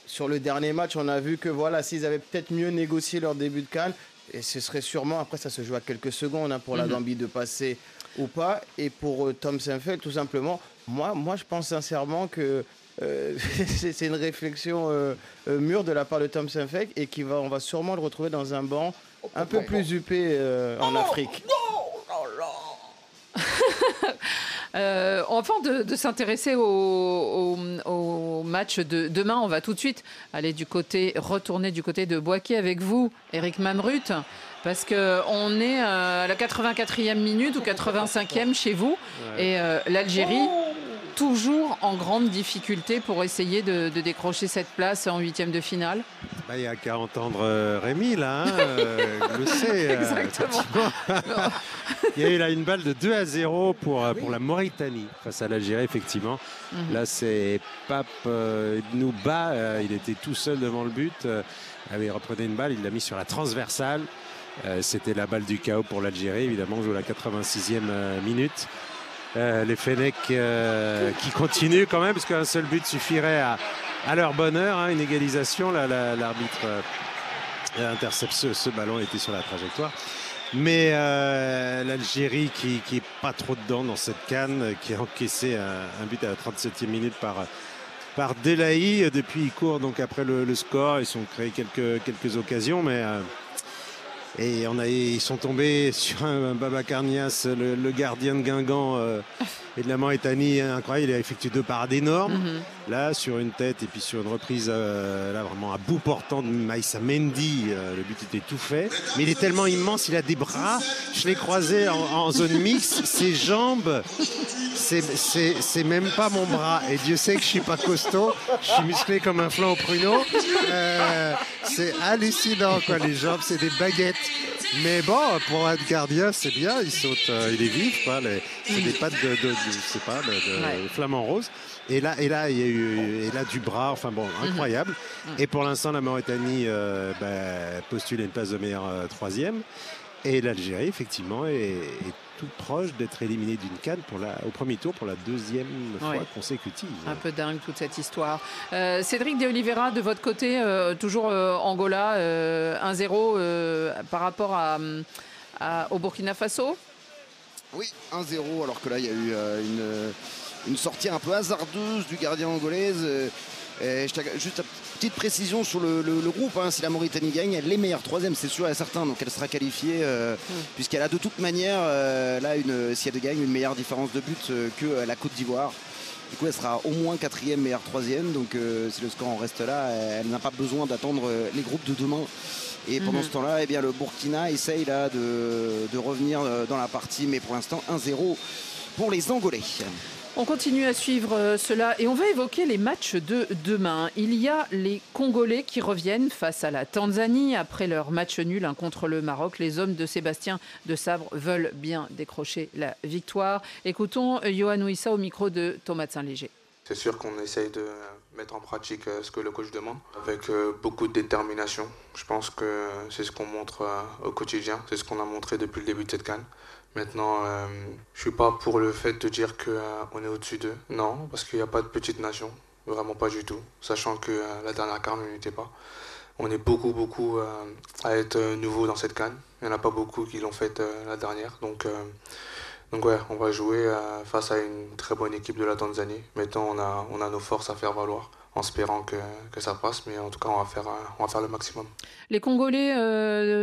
sur le dernier match, on a vu que voilà, s'ils avaient peut-être mieux négocié leur début de Cannes, et ce serait sûrement, après ça se joue à quelques secondes hein, pour la mm-hmm. Gambie de passer ou pas. Et pour euh, Tom Senfeld, tout simplement, moi, moi je pense sincèrement que euh, c'est une réflexion euh, mûre de la part de Tom Senfeld et qu'on va, on va sûrement le retrouver dans un banc un peu plus huppé en Afrique. Euh, avant de, s'intéresser au, match de demain, on va tout de suite aller du côté, retourner du côté de Boaké avec vous, Eric Mamrut, parce que on est à la 84e minute ou 85e chez vous, et euh, l'Algérie toujours en grande difficulté pour essayer de, décrocher cette place en huitième de finale? Bah, Il n'y a qu'à entendre euh, Rémi, là, hein, euh, le sait. Euh, Exactement. il y a eu là une balle de 2 à 0 pour, pour la Mauritanie face à l'Algérie, effectivement. Mhm. Là, c'est Pape nous bat. il était tout seul devant le but. il reprenait une balle, il l'a mis sur la transversale. C'était la balle du chaos pour l'Algérie, évidemment, joue la 86e minute. Euh, les Fennecs euh, qui continuent quand même, parce qu'un seul but suffirait à, leur bonheur. Hein, une égalisation, l'arbitre euh, intercepte ce, ballon, était sur la trajectoire. Mais l'Algérie qui, qui est pas trop dedans dans cette canne, qui a encaissé un, but à la 37e minute par, par Delaï. Depuis, ils courent donc après le, score. Ils ont créé quelques, quelques occasions, mais et ils sont tombés sur un, Baba Carnias, le, gardien de Guingamp euh, et de la Mauritanie, incroyable. Il a effectué deux parades énormes. Mhm. Là, sur une tête et puis sur une reprise, euh, là vraiment à bout portant de Maïssa Mendy. Euh, le but était tout fait. Mais il est tellement immense, il a des bras. Je l'ai croisé en, zone mixte. Ses jambes, c'est même pas mon bras. Et Dieu sait que je suis pas costaud. Je suis musclé comme un flanc au pruneau. c'est hallucinant, quoi. Les jambes, c'est des baguettes. Mais bon, pour être gardien, c'est bien. Il saute, euh, il est vif, quoi. c'est des pattes de, de, pas, de, flamant rose. Et là, et là, il y a eu, et là du bras. Enfin bon, mhm. incroyable. Mhm. Et pour l'instant, la Mauritanie euh, bah, postule une place de meilleur euh, troisième. Et l'Algérie, effectivement, est, tout proche d'être éliminé d'une canne pour la, au premier tour pour la deuxième fois consécutive. Un peu dingue toute cette histoire. Euh, Cédric De Oliveira, de votre côté, euh, toujours euh, Angola 1-0 par rapport à, au Burkina Faso? Oui, 1-0, alors que là, il y a eu une, une, sortie un peu hasardeuse du gardien angolaise. juste petite précision sur le, groupe. Hein. si la Mauritanie gagne, elle est meilleure troisième, c'est sûr et certain. Donc elle sera qualifiée euh, hmm. puisqu'elle a de toute manière, euh, là, une, si elle gagne, une meilleure différence de but euh, que la Côte d'Ivoire. Du coup, elle sera au moins quatrième, meilleure troisième. Donc si le score en reste là, elle, n'a pas besoin d'attendre les groupes de demain. Et pendant hmm. ce temps-là, eh bien, le Burkina essaye là, de, de revenir dans la partie, mais pour l'instant 1-0 pour les Angolais. On continue à suivre euh, cela et on va évoquer les matchs de demain. Il y a les Congolais qui reviennent face à la Tanzanie après leur match nul contre le Maroc. Les hommes de Sébastien de Sabre veulent bien décrocher la victoire. Écoutons Johan Ouissa au micro de Thomas Saint-Léger. C'est sûr qu'on essaye de mettre en pratique euh, ce que le coach demande avec euh, beaucoup de détermination. Je pense que c'est ce qu'on montre au quotidien, c'est ce qu'on a montré depuis le début de cette canne. Maintenant, euh, je suis pas pour le fait de dire qu'on euh, est au-dessus d'eux. Non, parce qu'il n'y a pas de petite nation. Vraiment pas du tout. Sachant que euh, la dernière canne, on n'était pas. On est beaucoup, beaucoup à être nouveau dans cette canne. Il n'y en a pas beaucoup qui l'ont faite la dernière. Donc, donc ouais, on va jouer face à une très bonne équipe de la Tanzanie. Maintenant, on a, on a nos forces à faire valoir en espérant que, que, ça passe. Mais en tout cas, on va faire, on va faire le maximum. Les Congolais,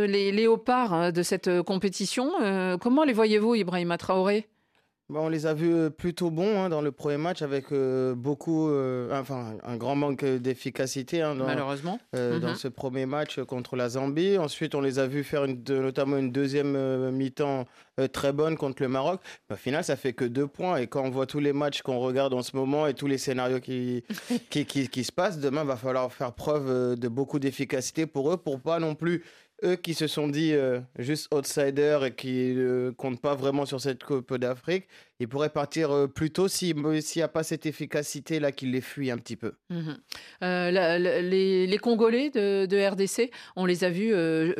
les léopards hein, de cette compétition, comment les voyez-vous, Ibrahima Traoré? Bah, on les a vus euh, plutôt bons hein, dans le premier match avec euh, beaucoup, euh, enfin un grand manque d'efficacité hein, malheureusement dans mhm. ce premier match contre la Zambie. Ensuite, on les a vus faire une, notamment une deuxième mi-temps très bonne contre le Maroc. Au final, ça fait que deux points. Et quand on voit tous les matchs qu'on regarde en ce moment et tous les scénarios qui, qui, qui, qui se passent, demain va falloir faire preuve de beaucoup d'efficacité pour eux pour pas non plus eux qui se sont dit euh, juste outsiders et qui ne comptent pas vraiment sur cette Coupe d'Afrique, ils pourraient partir euh, plus tôt s'il n'y a pas cette efficacité-là qui les fuit un petit peu. Euh, les, Congolais de, RDC, on les a vus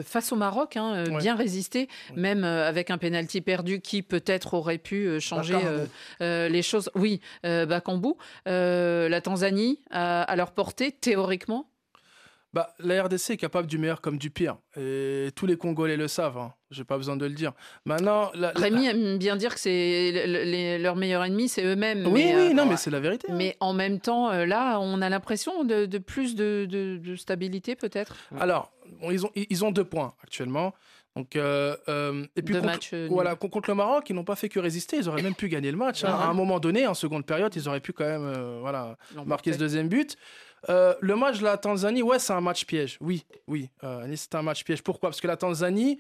face au Maroc, hein, bien résister, même avec un pénalty perdu qui peut-être aurait pu changer les choses. Oui, Bakambu, la Tanzanie à leur portée, théoriquement bah, la RDC est capable du meilleur comme du pire. Et tous les Congolais le savent. Hein. J'ai pas besoin de le dire. Maintenant, Rémi aime bien dire que c'est leur meilleur ennemi, c'est eux-mêmes. Oui, oui, euh, non, mais c'est la vérité. Hein. Mais en même temps, euh, là, on a l'impression de, plus de, stabilité, peut-être. Alors, ils, ont, ils ont deux points actuellement. Donc, euh, et puis contre, voilà, contre le Maroc, ils n'ont pas fait que résister, ils auraient même pu gagner le match. Hein. À un moment donné, en seconde période, ils auraient pu quand même voilà, marquer ce deuxième but. Euh, le match de la Tanzanie, ouais, c'est un match piège. Oui, oui, euh, c'est un match piège. Pourquoi? Parce que la Tanzanie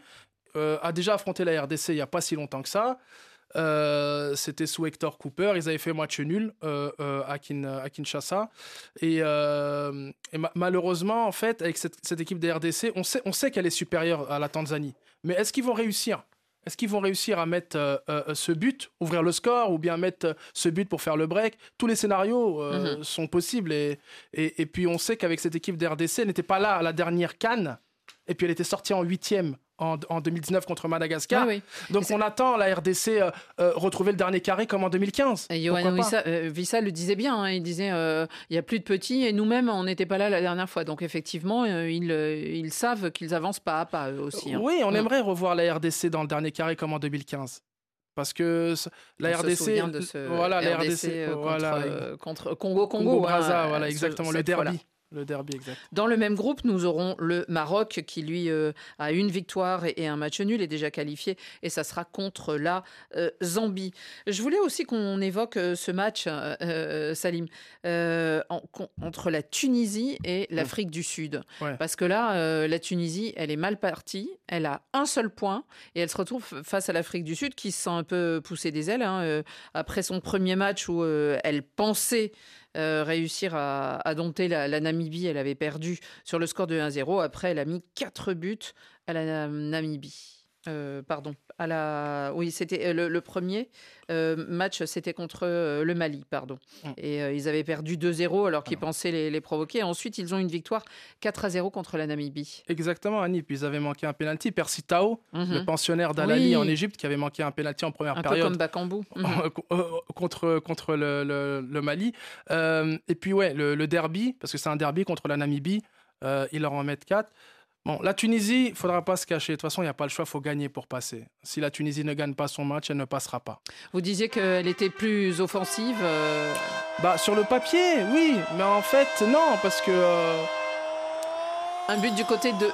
euh, a déjà affronté la RDC il n'y a pas si longtemps que ça. C'était sous Hector Cooper. Ils avaient fait match nul à, Kinshasa. Et, malheureusement, en fait, avec cette, équipe des RDC, on sait qu'elle est supérieure à la Tanzanie. Mais est-ce qu'ils vont réussir? Est-ce qu'ils vont réussir à mettre euh, euh, ce but, ouvrir le score, ou bien mettre euh, ce but pour faire le break? Tous les scénarios mhm. sont possibles. Et, et, puis on sait qu'avec cette équipe d'RDC, elle n'était pas là à la dernière canne. Et puis elle était sortie en huitième en, 2019 contre Madagascar. Donc on attend la RDC euh, euh, retrouver le dernier carré comme en 2015. Et Johan Vissa, le disait bien, hein. il disait il n'y a plus de petits et nous-mêmes on n'était pas là la dernière fois. Donc effectivement, ils, ils, savent qu'ils avancent pas à pas eux aussi. Hein. Oui, on mm. aimerait revoir la RDC dans le dernier carré comme en 2015. Parce que la RDC, de ce voilà, la RDC, contre, voilà, contre, Congo, Congo, Brazza, hein, voilà, exactement, le derby. Le derby, exact. Dans le même groupe, nous aurons le Maroc qui, lui, euh, a une victoire et, un match nul, est déjà qualifié, et ça sera contre la euh, Zambie. Je voulais aussi qu'on évoque euh, ce match, Salim, entre la Tunisie et l'Afrique du Sud. Parce que là, la Tunisie, elle est mal partie, elle a un seul point, et elle se retrouve face à l'Afrique du Sud qui se sent un peu poussée des ailes. Hein, après son premier match où elle pensait euh, réussir à, dompter la, Namibie. Elle avait perdu sur le score de 1-0. Après, elle a mis 4 buts à la Namibie. Euh, pardon, à la, oui, c'était euh, le, premier match, c'était contre le Mali, pardon. Mm. Et ils avaient perdu 2-0 alors qu'ils pensaient les, provoquer. Ensuite, ils ont une victoire 4-0 contre la Namibie. Exactement, Annie. Puis ils avaient manqué un penalty. Percy Tao, le mhm. pensionnaire d'Alali en Égypte, qui avait manqué un penalty en première période. Un peu comme Bakambu. Contre, contre le, Mali. et puis, ouais, le, derby, parce que c'est un derby contre la Namibie, ils leur en mettent 4. Bon, la Tunisie, il faudra pas se cacher. De toute façon, il n'y a pas le choix, il faut gagner pour passer. Si la Tunisie ne gagne pas son match, elle ne passera pas. Vous disiez qu'elle était plus offensive euh, Bah, sur le papier, oui. Mais en fait, non, parce que. Euh, Un but du côté de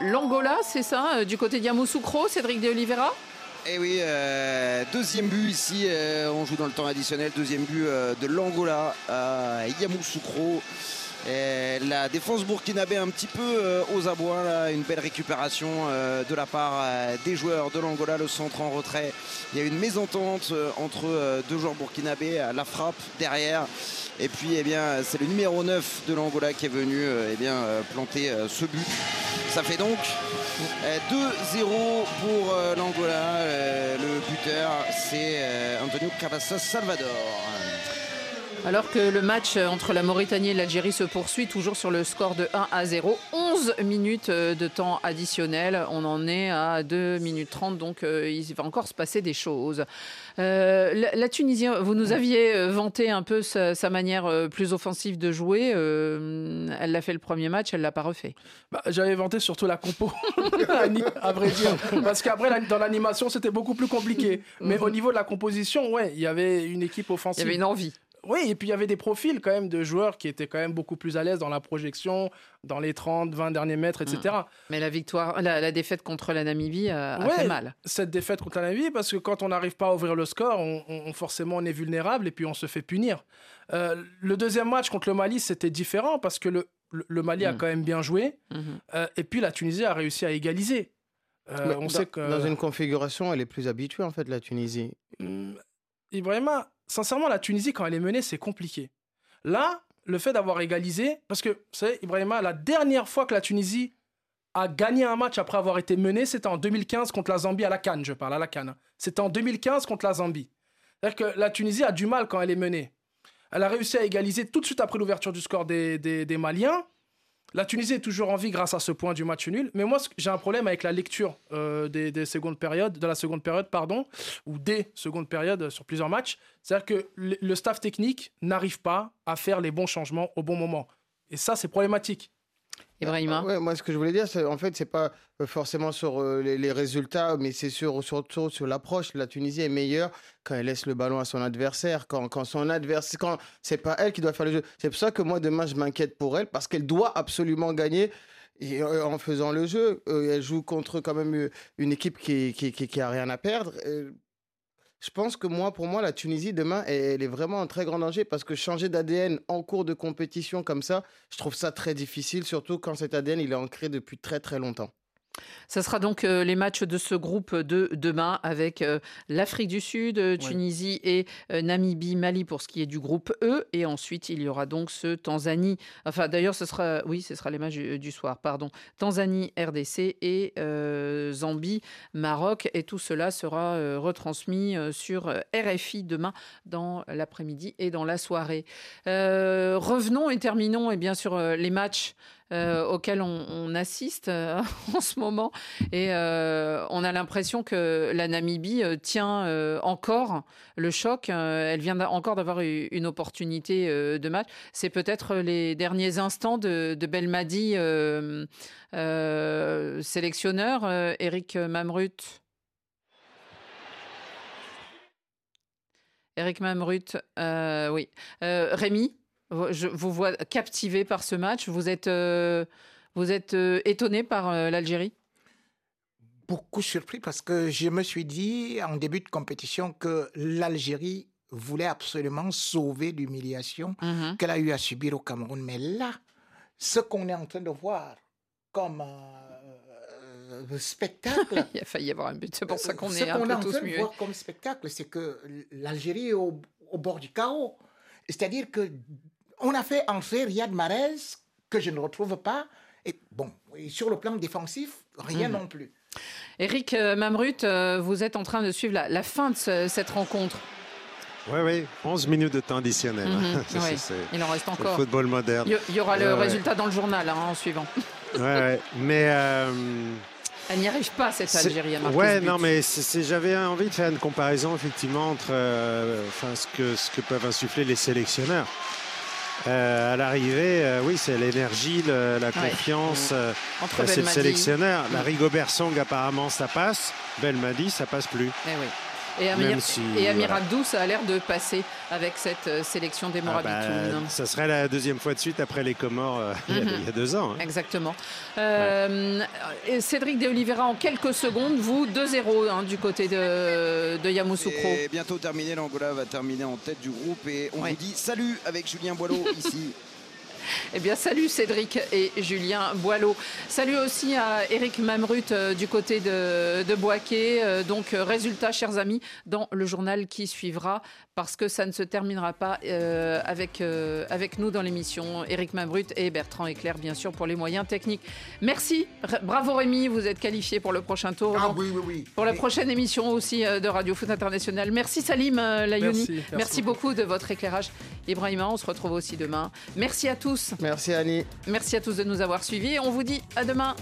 l'Angola, c'est ça euh, Du côté de Yamoussoukro, Cédric de Oliveira? Eh oui, deuxième but ici, on joue dans le temps additionnel, deuxième but de l'Angola à Yamoussoukro la défense burkinabé un petit peu euh, aux abois, une belle récupération euh, de la part euh, des joueurs de l'Angola, le centre en retrait. Il y a une mésentente entre deux joueurs burkinabés, la frappe derrière. Et puis eh bien, c'est le numéro 9 de l'Angola qui est venu eh bien, planter ce but. Ça fait donc 2-0 pour l'Angola. le buteur, c'est Antonio Cavazos Salvador. Alors que le match entre la Mauritanie et l'Algérie se poursuit toujours sur le score de 1 à 0. 11 minutes de temps additionnel. On en est à 2 minutes 30, donc euh, il va encore se passer des choses. Euh, la, Tunisie, vous nous aviez euh, vanté un peu sa, manière plus offensive de jouer. elle l'a fait le premier match, elle l'a pas refait. Bah, j'avais vanté surtout la compo, à vrai dire. Parce qu'après, dans l'animation, c'était beaucoup plus compliqué. Mais mhm. au niveau de la composition, ouais, il y avait une équipe offensive. Il y avait une envie. Oui, et puis il y avait des profils quand même de joueurs qui étaient quand même beaucoup plus à l'aise dans la projection, dans les 30, 20 derniers mètres, etc. Mm. Mais la victoire, la, défaite contre la Namibie a, fait mal. Cette défaite contre la Namibie, parce que quand on n'arrive pas à ouvrir le score, on, forcément on est vulnérable et puis on se fait punir. Euh, le deuxième match contre le Mali, c'était différent parce que le, le, Mali a mm. quand même bien joué. Mm-hmm. Euh, et puis la Tunisie a réussi à égaliser. Euh, on dans, sait que... dans une configuration, elle est plus habituée en fait, la Tunisie. Mmh, Ibrahima, sincèrement, la Tunisie, quand elle est menée, c'est compliqué. Là, le fait d'avoir égalisé, parce que, vous savez, Ibrahima, la dernière fois que la Tunisie a gagné un match après avoir été menée, c'était en 2015 contre la Zambie à la Cannes, je parle à la Cannes. C'était en 2015 contre la Zambie. C'est-à-dire que la Tunisie a du mal quand elle est menée. Elle a réussi à égaliser tout de suite après l'ouverture du score des, des Maliens. La Tunisie est toujours en vie grâce à ce point du match nul. Mais moi, j'ai un problème avec la lecture euh, des, secondes périodes, de la seconde période, pardon, ou des secondes périodes sur plusieurs matchs. C'est-à-dire que le staff technique n'arrive pas à faire les bons changements au bon moment. Et ça, c'est problématique. Ibrahima ouais, Moi, ce que je voulais dire, c'est en fait, c'est pas euh, forcément sur euh, les, résultats, mais c'est sur, surtout sur l'approche. La Tunisie est meilleure quand elle laisse le ballon à son adversaire, quand, quand son adversaire, quand c'est pas elle qui doit faire le jeu. C'est pour ça que moi, demain, je m'inquiète pour elle, parce qu'elle doit absolument gagner. Euh, en faisant le jeu, elle joue contre quand même une équipe qui, qui, qui, qui a rien à perdre je pense que moi, pour moi, la Tunisie demain, elle est vraiment en très grand danger parce que changer d'ADN en cours de compétition comme ça, je trouve ça très difficile, surtout quand cet ADN il est ancré depuis très très longtemps. Ça sera donc euh, les matchs de ce groupe de demain avec euh, l'Afrique du Sud, euh, Tunisie et Namibie, Mali pour ce qui est du groupe E. Et ensuite, il y aura donc ce Tanzanie. Enfin, d'ailleurs, ce sera, oui, ce sera les matchs du, soir, pardon. Tanzanie, RDC et Zambie, Maroc. Et tout cela sera retransmis sur RFI demain dans l'après-midi et dans la soirée. revenons et terminons et bien sûr les matchs euh, auquel on, assiste euh, en ce moment. Et euh, on a l'impression que la Namibie tient encore le choc. elle vient encore d'avoir une opportunité de match. C'est peut-être les derniers instants de, de Belmadi, sélectionneur, Eric Mamrut. Eric Mamrut, oui. Rémi? Je vous vois captivé par ce match. Vous êtes, euh, vous êtes euh, étonné par euh, l'Algérie? Beaucoup surpris parce que je me suis dit en début de compétition que l'Algérie voulait absolument sauver l'humiliation mhm. qu'elle a eu à subir au Cameroun. Mais là, ce qu'on est en train de voir comme spectacle. Il a failli y avoir un but, c'est pour ça qu'on est un peu tous muets. voir comme spectacle, c'est que l'Algérie est au, au, bord du chaos. C'est-à-dire que on a fait entrer Riyad Mahrez, que je ne retrouve pas. Et bon, sur le plan défensif, rien mhm. non plus. Eric euh, Mamrut, euh, vous êtes en train de suivre la, fin de cette rencontre. Oui, oui, 11 minutes de temps additionnel. Mhm, il en reste encore. football moderne. Il y, aura le résultat dans le journal hein, en suivant. Oui, mais. Euh, Elle n'y arrive pas, cette Algérie, à Ouais, non, mais j'avais envie de faire une comparaison, effectivement, entre ce, que, ce que peuvent insuffler les sélectionneurs. Euh, à l'arrivée, euh, oui, c'est l'énergie, la confiance. Euh, c'est le sélectionneur. La Rigobert Song, apparemment, ça passe. Belmadi, ça passe plus. Eh oui. Et Amir, et Amir Abdou, ça a l'air de passer avec cette euh, sélection des ah bah, ça serait la deuxième fois de suite après les Comores euh, il, y a, mhm. deux ans. Hein. Exactement. Euh, Cédric De Oliveira, en quelques secondes, vous 2-0 hein, du côté de, de Yamoussoukro. Et bientôt terminé, l'Angola va terminer en tête du groupe et on vous dit salut avec Julien Boileau ici. Eh bien, salut Cédric et Julien Boileau. Salut aussi à Eric Mamrut euh, du côté de, de. Euh, donc, euh, résultat, chers amis, dans le journal qui suivra, parce que ça ne se terminera pas avec, avec nous dans l'émission. Eric Mamrut et Bertrand Eclair, bien sûr, pour les moyens techniques. Merci. Bravo Rémi, vous êtes qualifié pour le prochain tour. Ah oui, oui, oui. Pour la prochaine émission aussi de Radio Foot International. Merci Salim Layouni. Merci, merci beaucoup de votre éclairage. Ibrahima, on se retrouve aussi demain. Merci à tous. Merci Annie. Merci à tous de nous avoir suivis. On vous dit à demain.